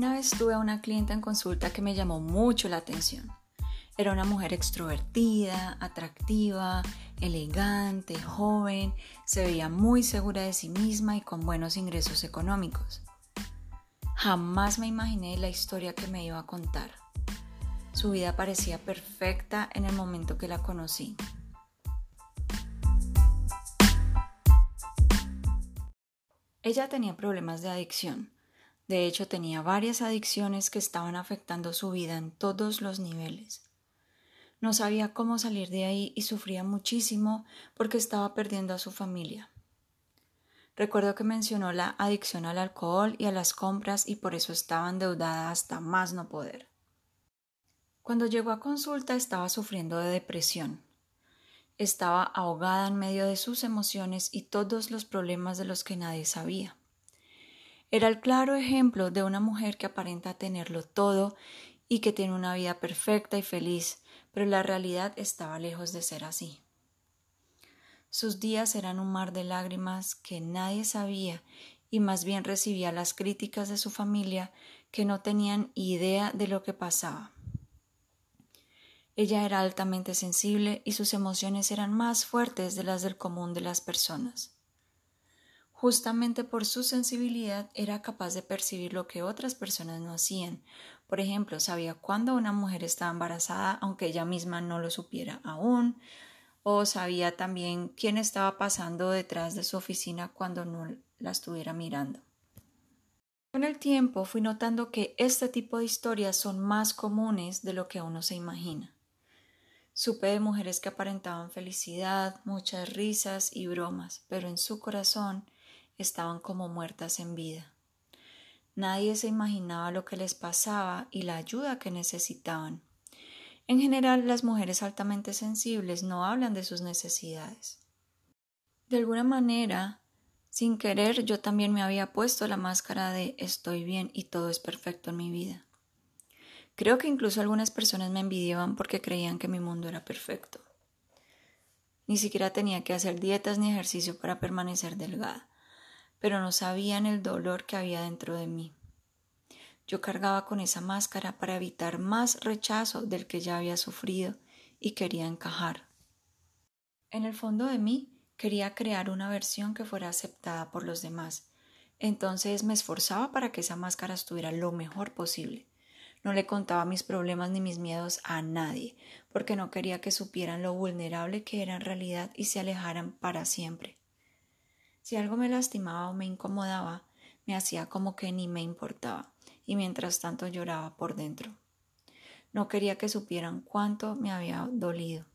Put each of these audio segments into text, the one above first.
Una vez tuve a una clienta en consulta que me llamó mucho la atención. Era una mujer extrovertida, atractiva, elegante, joven, se veía muy segura de sí misma y con buenos ingresos económicos. Jamás me imaginé la historia que me iba a contar. Su vida parecía perfecta en el momento que la conocí. Ella tenía problemas de adicción. De hecho, tenía varias adicciones que estaban afectando su vida en todos los niveles. No sabía cómo salir de ahí y sufría muchísimo porque estaba perdiendo a su familia. Recuerdo que mencionó la adicción al alcohol y a las compras y por eso estaba endeudada hasta más no poder. Cuando llegó a consulta estaba sufriendo de depresión. Estaba ahogada en medio de sus emociones y todos los problemas de los que nadie sabía. Era el claro ejemplo de una mujer que aparenta tenerlo todo y que tiene una vida perfecta y feliz, pero la realidad estaba lejos de ser así. Sus días eran un mar de lágrimas que nadie sabía y más bien recibía las críticas de su familia que no tenían idea de lo que pasaba. Ella era altamente sensible y sus emociones eran más fuertes de las del común de las personas. Justamente por su sensibilidad era capaz de percibir lo que otras personas no hacían. Por ejemplo, sabía cuándo una mujer estaba embarazada aunque ella misma no lo supiera aún, o sabía también quién estaba pasando detrás de su oficina cuando no la estuviera mirando. Con el tiempo fui notando que este tipo de historias son más comunes de lo que uno se imagina. Supe de mujeres que aparentaban felicidad, muchas risas y bromas, pero en su corazón estaban como muertas en vida. Nadie se imaginaba lo que les pasaba y la ayuda que necesitaban. En general, las mujeres altamente sensibles no hablan de sus necesidades. De alguna manera, sin querer, yo también me había puesto la máscara de estoy bien y todo es perfecto en mi vida. Creo que incluso algunas personas me envidiaban porque creían que mi mundo era perfecto. Ni siquiera tenía que hacer dietas ni ejercicio para permanecer delgada, pero no sabían el dolor que había dentro de mí. Yo cargaba con esa máscara para evitar más rechazo del que ya había sufrido y quería encajar. En el fondo de mí quería crear una versión que fuera aceptada por los demás. Entonces me esforzaba para que esa máscara estuviera lo mejor posible. No le contaba mis problemas ni mis miedos a nadie, porque no quería que supieran lo vulnerable que era en realidad y se alejaran para siempre. Si algo me lastimaba o me incomodaba, me hacía como que ni me importaba, y mientras tanto lloraba por dentro. No quería que supieran cuánto me había dolido.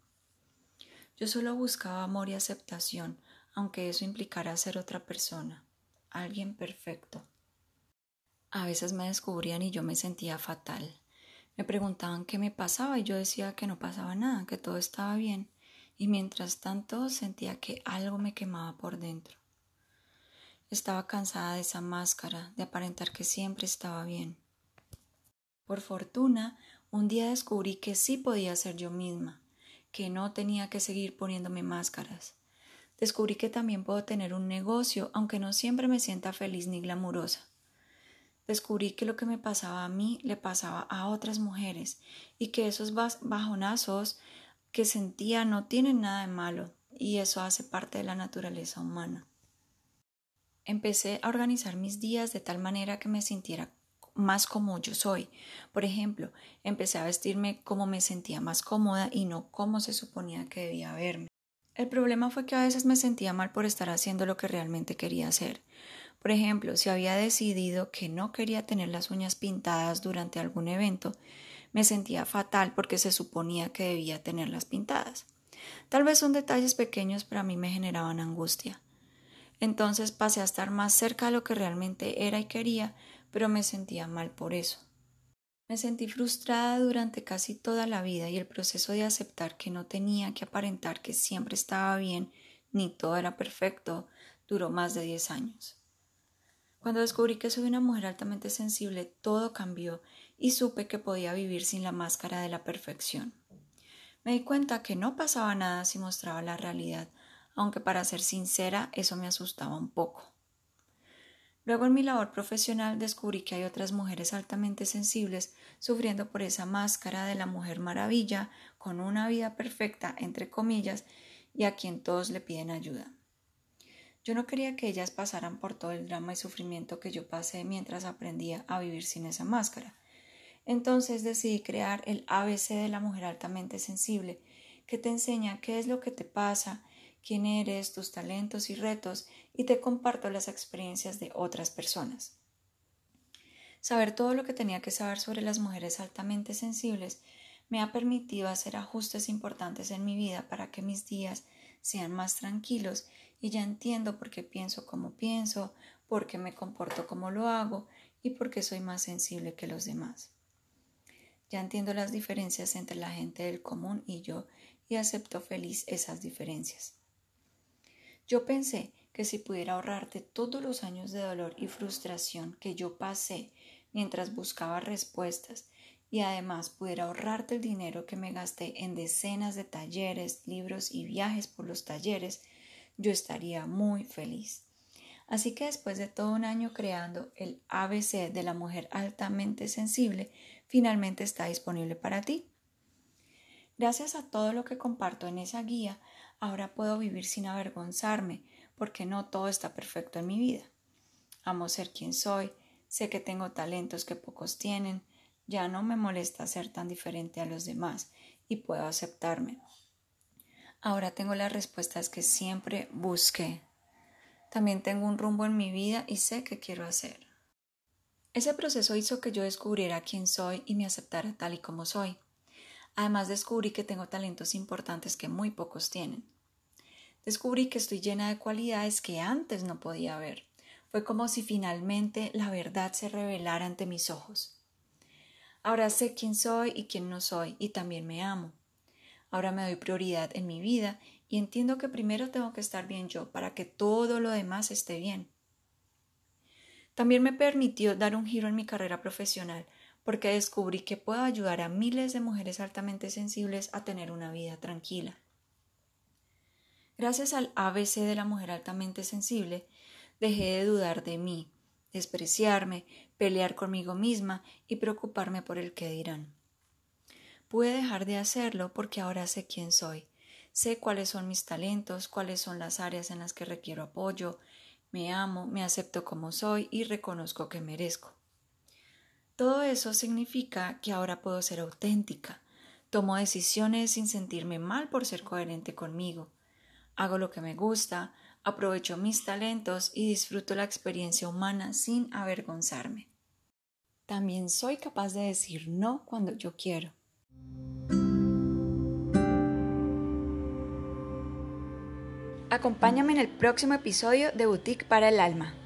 Yo solo buscaba amor y aceptación, aunque eso implicara ser otra persona, alguien perfecto. A veces me descubrían y yo me sentía fatal. Me preguntaban qué me pasaba y yo decía que no pasaba nada, que todo estaba bien, y mientras tanto sentía que algo me quemaba por dentro. Estaba cansada de esa máscara, de aparentar que siempre estaba bien. Por fortuna, un día descubrí que sí podía ser yo misma, que no tenía que seguir poniéndome máscaras. Descubrí que también puedo tener un negocio, aunque no siempre me sienta feliz ni glamurosa descubrí que lo que me pasaba a mí le pasaba a otras mujeres y que esos bajonazos que sentía no tienen nada de malo y eso hace parte de la naturaleza humana. Empecé a organizar mis días de tal manera que me sintiera más como yo soy. Por ejemplo, empecé a vestirme como me sentía más cómoda y no como se suponía que debía verme. El problema fue que a veces me sentía mal por estar haciendo lo que realmente quería hacer. Por ejemplo, si había decidido que no quería tener las uñas pintadas durante algún evento, me sentía fatal porque se suponía que debía tenerlas pintadas. Tal vez son detalles pequeños, pero a mí me generaban angustia. Entonces pasé a estar más cerca de lo que realmente era y quería, pero me sentía mal por eso. Me sentí frustrada durante casi toda la vida y el proceso de aceptar que no tenía que aparentar que siempre estaba bien ni todo era perfecto duró más de diez años. Cuando descubrí que soy una mujer altamente sensible, todo cambió y supe que podía vivir sin la máscara de la perfección. Me di cuenta que no pasaba nada si mostraba la realidad, aunque para ser sincera eso me asustaba un poco. Luego en mi labor profesional descubrí que hay otras mujeres altamente sensibles sufriendo por esa máscara de la mujer maravilla con una vida perfecta, entre comillas, y a quien todos le piden ayuda. Yo no quería que ellas pasaran por todo el drama y sufrimiento que yo pasé mientras aprendía a vivir sin esa máscara. Entonces decidí crear el ABC de la mujer altamente sensible, que te enseña qué es lo que te pasa, quién eres, tus talentos y retos, y te comparto las experiencias de otras personas. Saber todo lo que tenía que saber sobre las mujeres altamente sensibles me ha permitido hacer ajustes importantes en mi vida para que mis días sean más tranquilos y ya entiendo por qué pienso como pienso, por qué me comporto como lo hago y por qué soy más sensible que los demás. Ya entiendo las diferencias entre la gente del común y yo y acepto feliz esas diferencias. Yo pensé que si pudiera ahorrarte todos los años de dolor y frustración que yo pasé mientras buscaba respuestas y además pudiera ahorrarte el dinero que me gasté en decenas de talleres, libros y viajes por los talleres, yo estaría muy feliz. Así que después de todo un año creando el ABC de la mujer altamente sensible, finalmente está disponible para ti. Gracias a todo lo que comparto en esa guía, Ahora puedo vivir sin avergonzarme, porque no todo está perfecto en mi vida. Amo ser quien soy, sé que tengo talentos que pocos tienen, ya no me molesta ser tan diferente a los demás y puedo aceptarme. Ahora tengo las respuestas que siempre busqué. También tengo un rumbo en mi vida y sé qué quiero hacer. Ese proceso hizo que yo descubriera quién soy y me aceptara tal y como soy. Además descubrí que tengo talentos importantes que muy pocos tienen. Descubrí que estoy llena de cualidades que antes no podía ver. Fue como si finalmente la verdad se revelara ante mis ojos. Ahora sé quién soy y quién no soy y también me amo. Ahora me doy prioridad en mi vida y entiendo que primero tengo que estar bien yo para que todo lo demás esté bien. También me permitió dar un giro en mi carrera profesional porque descubrí que puedo ayudar a miles de mujeres altamente sensibles a tener una vida tranquila. Gracias al ABC de la mujer altamente sensible, dejé de dudar de mí, despreciarme, pelear conmigo misma y preocuparme por el que dirán. Pude dejar de hacerlo porque ahora sé quién soy, sé cuáles son mis talentos, cuáles son las áreas en las que requiero apoyo, me amo, me acepto como soy y reconozco que merezco. Todo eso significa que ahora puedo ser auténtica, tomo decisiones sin sentirme mal por ser coherente conmigo, hago lo que me gusta, aprovecho mis talentos y disfruto la experiencia humana sin avergonzarme. También soy capaz de decir no cuando yo quiero. Acompáñame en el próximo episodio de Boutique para el Alma.